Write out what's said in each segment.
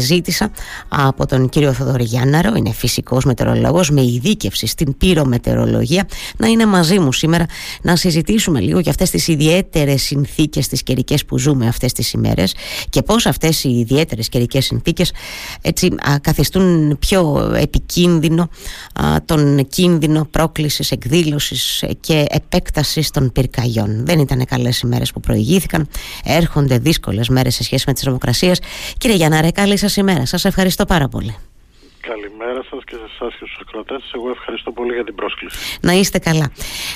Ζήτησα από τον κύριο Θοδωρή Γιάνναρο, είναι φυσικός μετεωρολόγος με ειδίκευση στην πυρομετεωρολογία, να είναι μαζί μου σήμερα να συζητήσουμε λίγο για αυτές τις ιδιαίτερες συνθήκες τις καιρικές που ζούμε αυτές τις ημέρες και πώς αυτές οι ιδιαίτερες καιρικές συνθήκες έτσι καθιστούν πιο επικίνδυνο τον κίνδυνο πρόκλησης, εκδήλωσης και επέκτασης των πυρκαγιών. Δεν ήταν καλές ημέρες που προηγήθηκαν, έρχονται δύσκολες μέρες σε σχέση με τις θερμοκρασίες. Κύριε Γιάνναρε, καλή σας ημέρα. Σας ευχαριστώ πάρα πολύ. Καλημέρα σας και σε εσάς και στους ακροατές. Εγώ ευχαριστώ πολύ για την πρόσκληση. Να είστε καλά.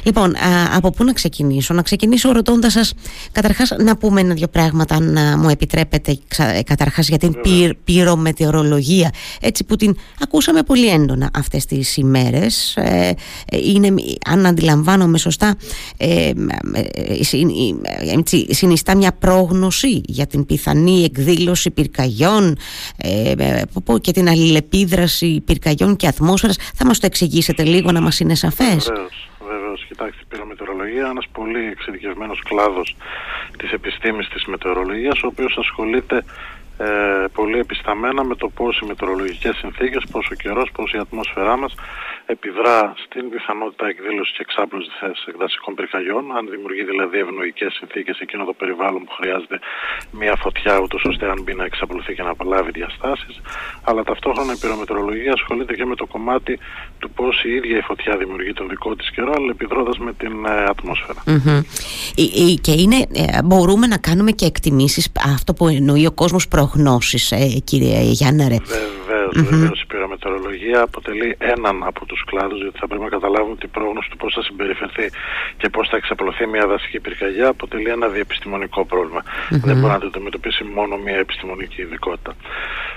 Λοιπόν, α, από πού να ξεκινήσω; Να ξεκινήσω ρωτώντας σας, καταρχάς, να πούμε ένα-δύο πράγματα, αν μου επιτρέπετε, καταρχάς για την πυρ, πυρομετεωρολογία. Έτσι που την ακούσαμε πολύ έντονα αυτές τις ημέρες. Ε, είναι, αν αντιλαμβάνομαι σωστά, ε, ε, συνιστά μια πρόγνωση για την πιθανή εκδήλωση πυρκαγιών ε, και την αλληλεπίδραση αντίδραση πυρκαγιών και ατμόσφαιρας. Θα μας το εξηγήσετε λίγο να μας είναι σαφές; Βεβαίως, βεβαίως. Κοιτάξτε, η πυρομετεωρολογία είναι ένας πολύ εξειδικευμένος κλάδος της επιστήμης της μετεωρολογίας, ο οποίος ασχολείται ε, πολύ επισταμένα με το πώς οι μετεωρολογικές συνθήκες, πώς ο καιρός, πώς η ατμόσφαιρά μας επιδρά στην πιθανότητα εκδήλωσης και εξάπλωσης εκδασικών πυρκαγιών, αν δημιουργεί δηλαδή ευνοϊκές συνθήκες εκείνο το περιβάλλον που χρειάζεται μια φωτιά, ούτως ώστε αν μπει να εξαπλωθεί και να απολάβει διαστάσεις. Αλλά ταυτόχρονα η πυρομετρολογία ασχολείται και με το κομμάτι του πώς η ίδια η φωτιά δημιουργεί τον δικό της καιρό, αλλά επιδρώντα με την ε, ατμόσφαιρα. Mm-hmm. Και είναι, ε, μπορούμε να κάνουμε και εκτιμήσεις αυτό που εννοεί ο κόσμος προγνώσεις, ε, κύριε Γιάννερε. Βεβαίω, βεβαίω. Η πυρομετρολογία αποτελεί έναν από τους κλάδους, γιατί θα πρέπει να καταλάβουμε ότι η πρόγνωση του πώς θα συμπεριφερθεί και πώς θα εξαπλωθεί μια δασική πυρκαγιά αποτελεί ένα διεπιστημονικό πρόβλημα. Δεν μπορεί να το αντιμετωπίσει μόνο μια επιστημονική ειδικότητα.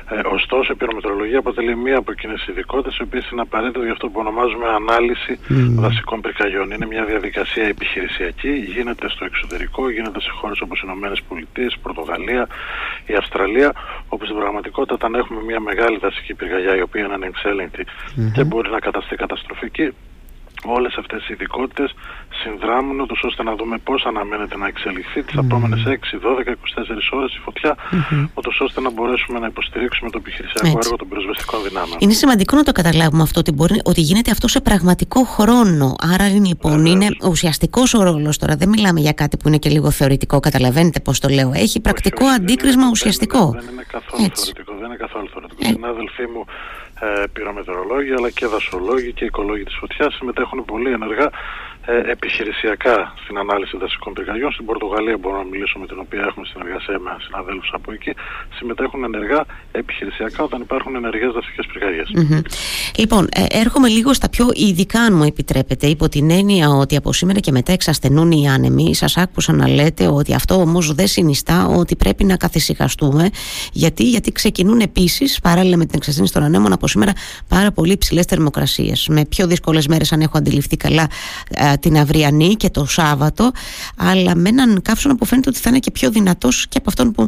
Ε, ωστόσο, η πυρομετρολογία αποτελεί μία από εκείνες τι ειδικότητες, οι οποίες είναι απαραίτητες για αυτό που ονομάζουμε ανάλυση mm. δασικών πυρκαγιών. Είναι μια διαδικασία επιχειρησιακή, γίνεται στο εξωτερικό, γίνεται σε χώρες όπως οι Ηνωμένες Πολιτείες, η Πορτογαλία, η Αυστραλία, όπου στην πραγματικότητα όταν έχουμε μια μεγάλη δασική πυρκαγιά η οποία είναι ανεξέλεγκτη mm-hmm. και μπορεί να καταστεί καταστροφική, όλες αυτές οι ειδικότητες συνδράμουν ούτως ώστε να δούμε πώς αναμένεται να εξελιχθεί τις mm. επόμενες 6, 12, 24 ώρες η φωτιά mm-hmm. ώστε να μπορέσουμε να υποστηρίξουμε το επιχειρησιακό έργο των πυροσβεστικών δυνάμεων. Είναι σημαντικό να το καταλάβουμε αυτό ότι, μπορεί, ότι γίνεται αυτό σε πραγματικό χρόνο. Άρα λοιπόν είναι ουσιαστικός ο ρόλος τώρα. Δεν μιλάμε για κάτι που είναι και λίγο θεωρητικό. Καταλαβαίνετε πώς το λέω. Έχει πρακτικό όχι, αντίκρισμα δεν ουσιαστικό. Δεν, είναι καθόλου θεωρητικό. Δεν είναι καθόλου θεωρητικό. Ε. Συνάδελφοί μου ε, πυρομετρολόγοι αλλά και δασολόγοι και οικολόγοι της φωτιάς συμμετέχουν πολύ ενεργά ε, επιχειρησιακά στην ανάλυση δασικών πυρκαγιών. Στην Πορτογαλία μπορώ να μιλήσω με την οποία έχουμε συνεργασία με συναδέλφους από εκεί. Συμμετέχουν ενεργά επιχειρησιακά όταν υπάρχουν ενεργές δασικές Λοιπόν, ε, έρχομαι λίγο στα πιο ειδικά, αν μου επιτρέπετε, υπό την έννοια ότι από σήμερα και μετά εξασθενούν οι άνεμοι. Σας άκουσα να λέτε ότι αυτό όμως δεν συνιστά ότι πρέπει να καθησυχαστούμε. Γιατί, γιατί ξεκινούν επίσης, παράλληλα με την εξασθένηση των ανέμων, από σήμερα πάρα πολύ υψηλέ θερμοκρασίες. Με πιο δύσκολες μέρες, αν έχω αντιληφθεί καλά, ε, την αυριανή και το Σάββατο αλλά με έναν καύσωνα που φαίνεται ότι θα είναι και πιο δυνατός και από αυτόν που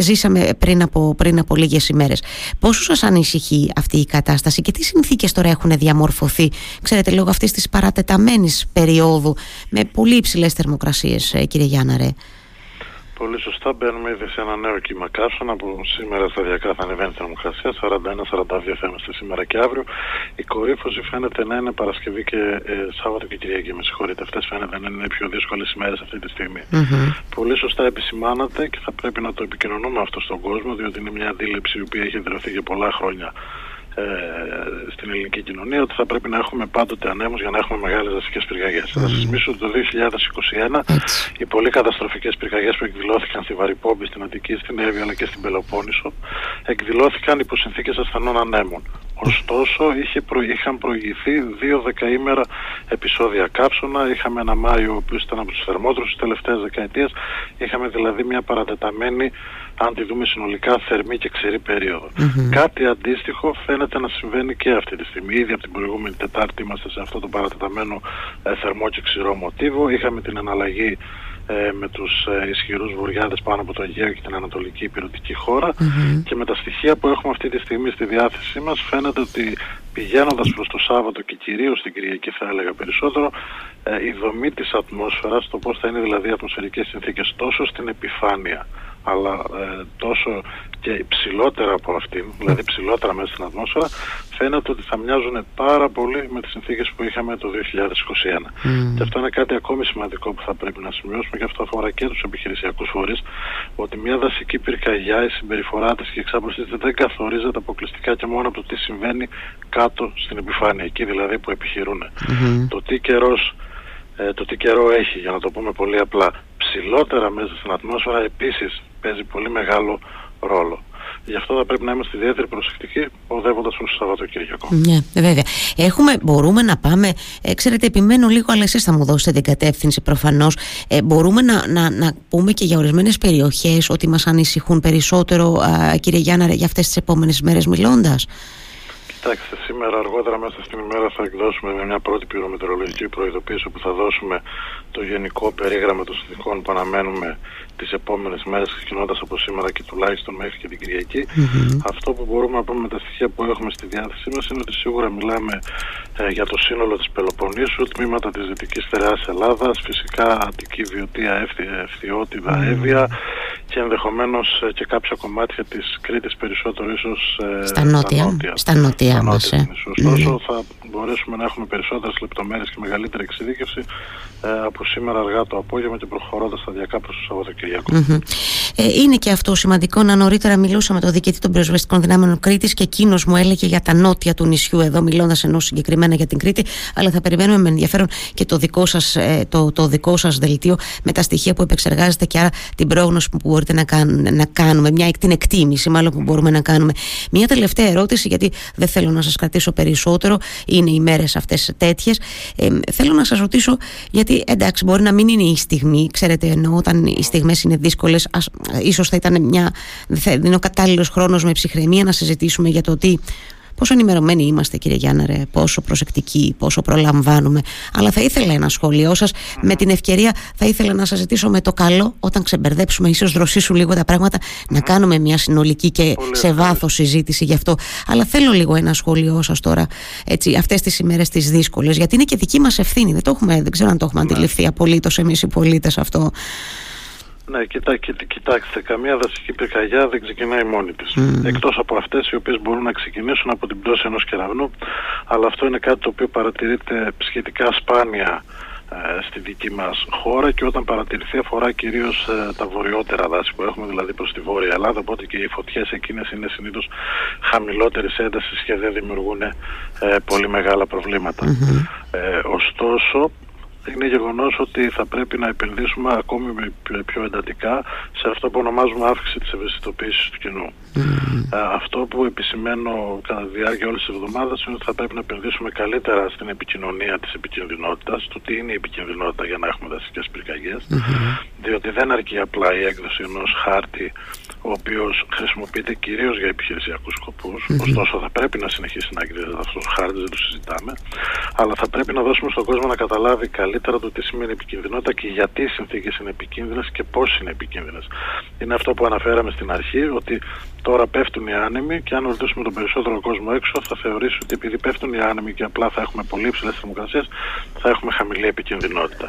ζήσαμε πριν από, πριν από λίγες ημέρες. Πόσο σας ανησυχεί αυτή η κατάσταση και τι συνθήκες τώρα έχουν διαμορφωθεί ξέρετε λόγω αυτής της παρατεταμένης περίοδου με πολύ υψηλές θερμοκρασίες ε, κύριε Γιάνναρε; Πολύ σωστά μπαίνουμε ήδη σε ένα νέο κύμα καύσωνα που σήμερα σταδιακά θα ανεβαίνει η θερμοκρασία, 41-42 θα είμαστε σήμερα και αύριο. Η κορύφωση φαίνεται να είναι Παρασκευή και ε, Σάββατο και Κυριακή. Με συγχωρείτε, αυτές φαίνεται να είναι οι πιο δύσκολες ημέρες αυτή τη στιγμή. Mm-hmm. Πολύ σωστά επισημάνατε και θα πρέπει να το επικοινωνούμε αυτό στον κόσμο, διότι είναι μια αντίληψη η οποία έχει δρεωθεί για πολλά χρόνια ε, στην ελληνική κοινωνία ότι θα πρέπει να έχουμε πάντοτε ανέμους για να έχουμε μεγάλες δασικές πυρκαγιές. Θα σας θυμίσω ότι το 2021 οι πολύ καταστροφικές πυρκαγιές που εκδηλώθηκαν στη Βαρυπόμπη, στην Αττική, στην Εύη αλλά και στην Πελοπόννησο εκδηλώθηκαν υπό συνθήκες ασθενών ανέμων. Ωστόσο είχε προ... είχαν προηγηθεί δύο δεκαήμερα επεισόδια κάψωνα. Είχαμε ένα Μάιο ο οποίος ήταν από τους θερμότερους τις τελευταίες δεκαετίες. Είχαμε δηλαδή μια παρατεταμένη αν τη δούμε συνολικά θερμή και ξηρή Κάτι αντίστοιχο φαίνεται να συμβαίνει και αυτή τη στιγμή. Ήδη από την προηγούμενη Τετάρτη είμαστε σε αυτό το παρατεταμένο ε, θερμό και ξηρό μοτίβο. Είχαμε την αναλλαγή ε, με τους ε, ισχυρούς βουριάδες πάνω από το Αιγαίο και την Ανατολική Υπηρετική και με τα στοιχεία που έχουμε αυτή τη στιγμή στη διάθεσή μας φαίνεται ότι πηγαίνοντας προς το Σάββατο και κυρίως την Κυριακή θα έλεγα περισσότερο ε, η δομή της ατμόσφαιρας, το πώς θα είναι δηλαδή οι ατμοσφαιρικές συνθήκες τόσο στην επιφάνεια αλλά ε, τόσο και ψηλότερα από αυτήν, δηλαδή ψηλότερα μέσα στην ατμόσφαιρα, φαίνεται ότι θα μοιάζουν πάρα πολύ με τις συνθήκες που είχαμε το 2021. Και αυτό είναι κάτι ακόμη σημαντικό που θα πρέπει να σημειώσουμε και αυτό αφορά και τους επιχειρησιακούς φορείς, ότι μια δασική πυρκαγιά, η συμπεριφορά της και η εξάπλωσή της δεν καθορίζεται αποκλειστικά και μόνο από το τι συμβαίνει κάτω στην επιφάνεια, εκεί δηλαδή που επιχειρούν. Το τι καιρός ε, το τι καιρό έχει, για να το πούμε πολύ απλά, ψηλότερα μέσα στην ατμόσφαιρα επίσης παίζει πολύ μεγάλο ρόλο. Γι' αυτό θα πρέπει να είμαστε ιδιαίτερη προσεκτικοί οδεύοντα προς το Σαββατοκύριακο. Ναι, βέβαια. Έχουμε, μπορούμε να πάμε. Ε, ξέρετε, επιμένω λίγο, αλλά εσείς θα μου δώσετε την κατεύθυνση προφανώς. Ε, μπορούμε να, να, να πούμε και για ορισμένες περιοχές ότι μας ανησυχούν περισσότερο, α, κύριε Γιάννα, για αυτές τις επόμενες μέρες μιλώντας; Κοιτάξτε, σήμερα αργότερα μέσα στην ημέρα θα εκδώσουμε μια πρώτη πυρομετρολογική προειδοποίηση που θα δώσουμε το γενικό περίγραμμα των συνθηκών που αναμένουμε τις επόμενες μέρες ξεκινώντας από σήμερα και τουλάχιστον μέχρι και την κυριακη Αυτό που μπορούμε να πούμε με τα στοιχεία που έχουμε στη διάθεσή μας είναι ότι σίγουρα μιλάμε ε, για το σύνολο της Πελοποννήσου, τμήματα της Δυτικής Στερεάς Ελλάδας, φυσικά Αττική Βιωτία, Ευθυότιδα, Εύβοια και ενδεχομένως ε, και κάποια κομμάτια της Κρήτης περισσότερο ίσως ε, στα νότια, στα νότια, στα μας. Ε. Ωστόσο ναι. θα μπορέσουμε να έχουμε περισσότερες λεπτομέρειες και μεγαλύτερη εξειδίκευση ε, από σήμερα αργά το απόγευμα και προχωρώντας σταδιακά προς το Σαββατοκύριακο. Ε, είναι και αυτό σημαντικό να νωρίτερα μιλούσα με τον διοικητή των πυροσβεστικών δυνάμεων Κρήτης και εκείνος μου έλεγε για τα νότια του νησιού εδώ, μιλώντας ενώ συγκεκριμένα για την Κρήτη. Αλλά θα περιμένουμε με ενδιαφέρον και το δικό σας ε, το, το δικό σας δελτίο με τα στοιχεία που επεξεργάζεστε και άρα την πρόγνωση που μπορείτε να, κάνουν, να κάνουμε, μια, την εκτίμηση μάλλον που μπορούμε να κάνουμε. Μια τελευταία ερώτηση, γιατί δεν θέλω να σας κρατήσω περισσότερο, είναι οι μέρες αυτές τέτοιες. Ε, θέλω να σας ρωτήσω, γιατί εντάξει, μπορεί να μην είναι η στιγμή, ξέρετε, ενώ όταν οι στιγμές είναι δύσκολες. ίσως θα ήταν μια. Θα είναι ο κατάλληλος χρόνος με ψυχραιμία να συζητήσουμε για το τι Πόσο ενημερωμένοι είμαστε, κύριε Γιάννερε, πόσο προσεκτικοί, πόσο προλαμβάνουμε. Αλλά θα ήθελα ένα σχόλιο σας. Με την ευκαιρία, θα ήθελα να σας ζητήσω με το καλό, όταν ξεμπερδέψουμε, ίσως δροσίσουν λίγο τα πράγματα, να κάνουμε μια συνολική και σε βάθος συζήτηση γι' αυτό. Αλλά θέλω λίγο ένα σχόλιο σας τώρα, αυτές τις ημέρες τις δύσκολες, γιατί είναι και δική μας ευθύνη. Δεν, το έχουμε, δεν ξέρω αν το έχουμε ναι. αντιληφθεί απολύτως εμείς οι πολίτες αυτό. Ναι, κοιτά, κοιτάξτε, καμία δασική πυρκαγιά δεν ξεκινάει μόνη της. Mm. Εκτός από αυτές οι οποίες μπορούν να ξεκινήσουν από την πτώση ενός κεραυνού, αλλά αυτό είναι κάτι το οποίο παρατηρείται σχετικά σπάνια ε, στη δική μας χώρα και όταν παρατηρηθεί αφορά κυρίως ε, τα βορειότερα δάση που έχουμε δηλαδή προς τη Βόρεια Ελλάδα οπότε και οι φωτιές εκείνες είναι συνήθως χαμηλότερης έντασης και δεν δημιουργούν ε, πολύ μεγάλα Ε, ωστόσο είναι γεγονός ότι θα πρέπει να επενδύσουμε ακόμη πιο εντατικά σε αυτό που ονομάζουμε αύξηση της ευαισθητοποίησης του κοινού. Ε, αυτό που επισημαίνω κατά τη διάρκεια όλης της εβδομάδας είναι ότι θα πρέπει να επενδύσουμε καλύτερα στην επικοινωνία της επικινδυνότητας, του τι είναι η επικινδυνότητα για να έχουμε δασικές διότι δεν αρκεί απλά η έκδοση ενός χάρτη ο οποίος χρησιμοποιείται κυρίως για επιχειρησιακούς ωστόσο θα πρέπει να συνεχίσει να εκδίδεται αυτός ο χάρτης, δεν το συζητάμε, αλλά θα πρέπει να δώσουμε στον κόσμο να καταλάβει καλύτερα το τι σημαίνει επικίνδυνοτητα και γιατί οι συνθήκες είναι επικίνδυνες και πώς είναι επικίνδυνες. Είναι αυτό που αναφέραμε στην αρχή, ότι τώρα πέφτουν οι άνεμοι και αν ρωτήσουμε τον περισσότερο κόσμο έξω θα θεωρήσει ότι επειδή πέφτουν οι άνεμοι και απλά θα έχουμε πολύ υψηλές θερμοκρασίες θα έχουμε χαμηλή επικίνδυνοτητα.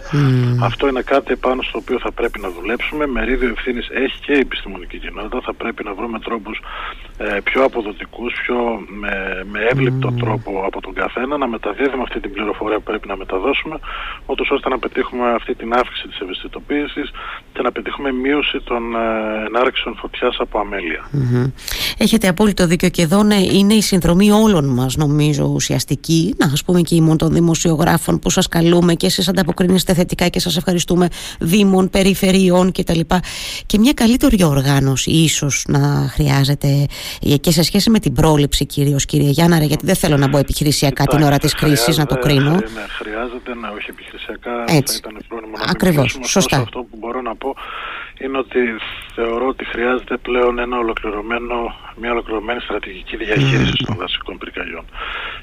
Αυτό είναι κάτι πάνω στο οποίο θα πρέπει να δουλέψουμε. Μερίδιο ευθύνης έχει και η επιστημονική κοινότητα. Θα πρέπει να βρούμε τρόπους ε, πιο αποδοτικούς, πιο με, με εύληπτο τρόπο από τον καθένα να μεταδίδουμε αυτή την πληροφορία που πρέπει να μεταδώσουμε ώστε να πετύχουμε αυτή την αύξηση της ευαισθητοποίησης και να πετύχουμε μείωση των ε, ενάρξεων φωτιάς από Έχετε απόλυτο δίκιο και εδώ ναι, είναι η συνδρομή όλων μας νομίζω ουσιαστική να ας πούμε και ημών των δημοσιογράφων που σας καλούμε και εσείς ανταποκρίνεστε θετικά και σας ευχαριστούμε δήμων, περιφερειών κτλ. Και μια καλύτερη οργάνωση ίσως να χρειάζεται και σε σχέση με την πρόληψη κυρίως κύριε Γιάνναρα γιατί δεν θέλω να μπω επιχειρησιακά την ώρα της κρίσης να το κρίνω. Ναι, χρειάζεται να όχι επιχειρησιακά Έτσι. θα ήταν φρόνιμο να Ακριβώς, σωστά. Αυτό που μπορώ να πω είναι ότι θεωρώ ότι χρειάζεται πλέον ένα ολοκληρωμένο, μια ολοκληρωμένη στρατηγική διαχείριση των δασικών πυρκαγιών.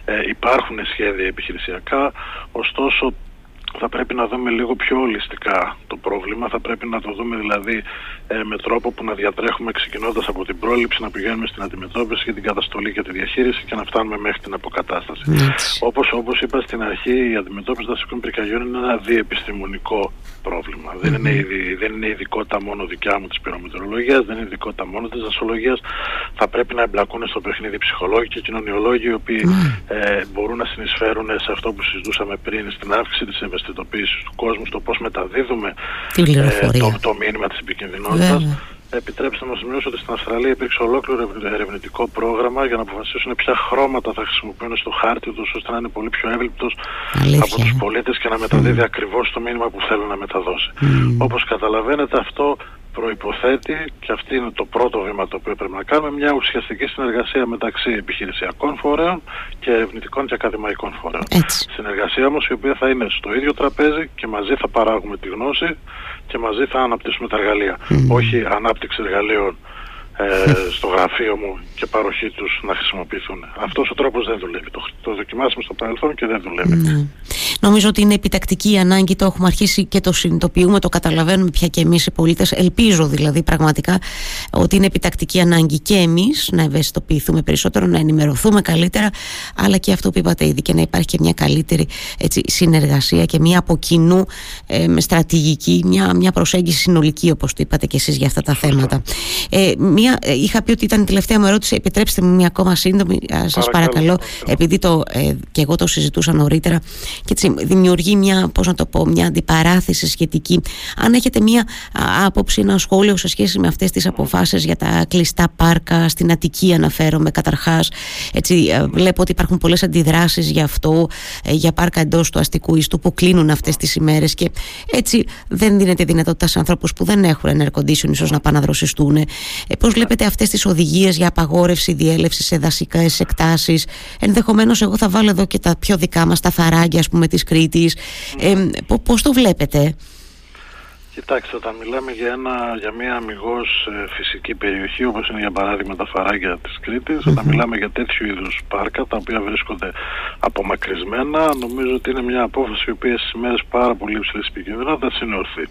Ε, υπάρχουν σχέδια επιχειρησιακά, ωστόσο θα πρέπει να δούμε λίγο πιο ολιστικά το πρόβλημα. Θα πρέπει να το δούμε δηλαδή ε, με τρόπο που να διατρέχουμε ξεκινώντας από την πρόληψη, να πηγαίνουμε στην αντιμετώπιση και την καταστολή και τη διαχείριση και να φτάνουμε μέχρι την αποκατάσταση. Όπως όπως είπα στην αρχή, η αντιμετώπιση δασικών πυρκαγιών είναι ένα διεπιστημονικό πρόβλημα. Δεν, είναι, δεν είναι ειδικότητα μόνο δικιά μου της πυρομετρολογίας, δεν είναι ειδικότητα μόνο της δασολογίας. Θα πρέπει να εμπλακούν στο παιχνίδι ψυχολόγοι και κοινωνιολόγοι, οι οποίοι ε, μπορούν να συνεισφέρουν σε αυτό που συζητούσαμε πριν, στην αύξηση της ευαισθητοποίησης του κόσμου, στο πώς μεταδίδουμε ε, το, το μήνυμα της επικίνδυνοτητα. Επιτρέψτε να σημειώσω ότι στην Αυστραλία υπήρξε ολόκληρο ερευνητικό πρόγραμμα για να αποφασίσουν ποια χρώματα θα χρησιμοποιούν στο χάρτη τους ώστε να είναι πολύ πιο εύληπτος από τους πολίτες και να μεταδίδει mm. ακριβώς το μήνυμα που θέλουν να μεταδώσει. Mm. Όπως καταλαβαίνετε, αυτό προϋποθέτει, και αυτή είναι το πρώτο βήμα το οποίο πρέπει να κάνουμε, μια ουσιαστική συνεργασία μεταξύ επιχειρησιακών φορέων και ερευνητικών και ακαδημαϊκών φορέων. Έτσι. Συνεργασία όμως η οποία θα είναι στο ίδιο τραπέζι και μαζί θα παράγουμε τη γνώση και μαζί θα αναπτύσσουμε τα εργαλεία. Όχι ανάπτυξη εργαλείων ε, στο γραφείο μου και παροχή τους να χρησιμοποιηθούν. Αυτός ο τρόπος δεν δουλεύει. Το, το δοκιμάσαμε στο παρελθόν και δεν δουλεύει. Ναι. Νομίζω ότι είναι επιτακτική η ανάγκη, το έχουμε αρχίσει και το συνειδητοποιούμε, το καταλαβαίνουμε πια και εμείς οι πολίτες. Ελπίζω δηλαδή πραγματικά ότι είναι επιτακτική ανάγκη και εμείς να ευαισθητοποιηθούμε περισσότερο, να ενημερωθούμε καλύτερα, αλλά και αυτό που είπατε ήδη και να υπάρχει και μια καλύτερη έτσι, συνεργασία και μια από κοινού ε, με στρατηγική, μια, μια προσέγγιση συνολική όπως το είπατε και εσείς για αυτά τα θέματα. Ε, μια, ε, είχα πει ότι ήταν η τελευταία μου ερώτηση, επιτρέψτε μου μια ακόμα σύντομη, σας παρακαλώ, επειδή το, ε, και εγώ το συζητούσα νωρίτερα και έτσι δημιουργεί μια, πώς να το πω, μια αντιπαράθεση σχετική. Αν έχετε μια άποψη, ένα σχόλιο σε σχέση με αυτές τις αποφάσεις για τα κλειστά πάρκα, στην Αττική αναφέρομαι καταρχάς, έτσι ε, βλέπω ότι υπάρχουν πολλές αντιδράσεις για αυτό, ε, για πάρκα εντός του αστικού ιστού που κλείνουν αυτές τις ημέρες και έτσι δεν δίνεται δυνατότητα σε ανθρώπους που δεν έχουν ένα air condition ίσως να πάνε να δροσιστούν. Ε, πώς βλέπετε αυτές τις οδηγίες για απαγόρευση διέλευση σε δασικές εκτάσεις. Ενδεχομένως εγώ θα βάλω εδώ και τα πιο δικά μας τα φαράγγια ας πούμε της Κρήτης. Ε, πώς το βλέπετε; Κοιτάξτε, όταν μιλάμε για, ένα, για μια αμυγός ε, φυσική περιοχή, όπως είναι για παράδειγμα τα φαράγγια της Κρήτης, όταν μιλάμε για τέτοιου είδους πάρκα, τα οποία βρίσκονται απομακρυσμένα, νομίζω ότι είναι μια απόφαση η οποία στις μέρες πάρα πολύ υψηλής επικίνδυνοτητας είναι ορθή.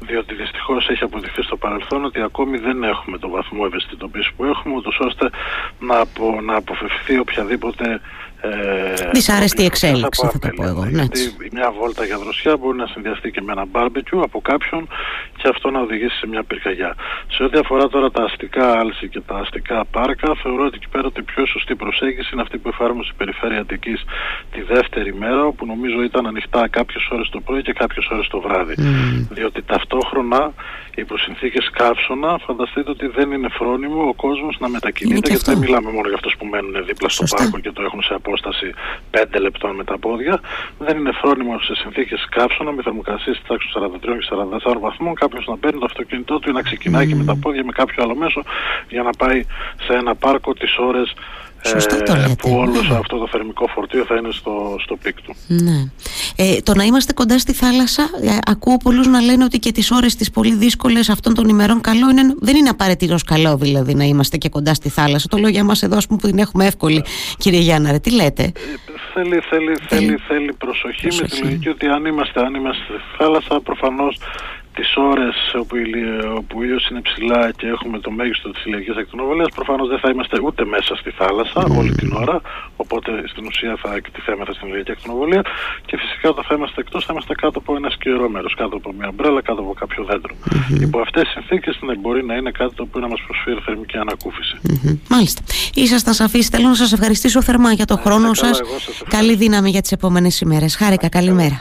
Διότι δυστυχώς έχει αποδειχθεί στο παρελθόν ότι ακόμη δεν έχουμε το βαθμό ευαισθητοποίησης που έχουμε, ούτως ώστε να, απο, να αποφευθεί οποιαδήποτε ε, Δυσάρεστη εξέλιξη θα το πω εγώ. Ναι. Γιατί μια βόλτα για δροσιά μπορεί να συνδυαστεί και με ένα μπάρμπεκιου από κάποιον και αυτό να οδηγήσει σε μια πυρκαγιά. Σε ό,τι αφορά τώρα τα αστικά άλση και τα αστικά πάρκα, θεωρώ ότι εκεί πέρα η πιο σωστή προσέγγιση είναι αυτή που εφάρμοσε η Περιφέρεια Αττικής τη δεύτερη μέρα, όπου νομίζω ήταν ανοιχτά κάποιες ώρες το πρωί και κάποιες ώρες το βράδυ. Διότι ταυτόχρονα υπό συνθήκες καύσωνα, φανταστείτε ότι δεν είναι φρόνιμο ο κόσμος να μετακινείται, γιατί δεν μιλάμε μόνο για αυτούς που μένουν δίπλα στο πάρκο και το έχουν σε απόσταση 5 λεπτών με τα πόδια. Δεν είναι φρόνιμο σε συνθήκες καύσωνα με θερμοκρασίες της τάξης 43 και 44 βαθμών κάποιος να παίρνει το αυτοκίνητό του ή να ξεκινάει και με τα πόδια με κάποιο άλλο μέσο για να πάει σε ένα πάρκο τις ώρες ε, που όλο ναι. αυτό το θερμικό φορτίο θα είναι στο, στο peak του. Ναι. Ε, το να είμαστε κοντά στη θάλασσα, ε, ακούω πολλούς να λένε ότι και τις ώρες τις πολύ δύσκολες αυτών των ημερών καλό είναι, δεν είναι απαραίτητο καλό δηλαδή να είμαστε και κοντά στη θάλασσα. Το λέω για μας εδώ, ας πούμε, που την έχουμε εύκολη, κύριε Γιάνναρε. Τι λέτε; Ε, θέλει, θέλει, θέλει, θέλει προσοχή, προσοχή, με τη λογική ότι αν είμαστε, αν είμαστε στη θάλασσα, προφανώς τις ώρες όπου, όπου ο ήλιος είναι ψηλά και έχουμε το μέγιστο της ηλιακής ακτινοβολίας προφανώς δεν θα είμαστε ούτε μέσα στη θάλασσα όλη την ώρα οπότε στην ουσία θα εκτιθέμεθα στην ηλιακή ακτινοβολία και φυσικά όταν θα είμαστε εκτός θα είμαστε κάτω από ένα σκυρό μέρος κάτω από μια μπρέλα, κάτω από κάποιο δέντρο mm-hmm. υπό αυτές τις συνθήκες ναι, μπορεί να είναι κάτι το οποίο να μας προσφέρει θερμική ανακούφιση mm-hmm. Μάλιστα. Ήσασταν σαφείς. Θέλω να σας ευχαριστήσω θερμά για το χρόνο σας. Καλή δύναμη για τις επόμενες ημέρες. Χάρηκα. Καλημέρα.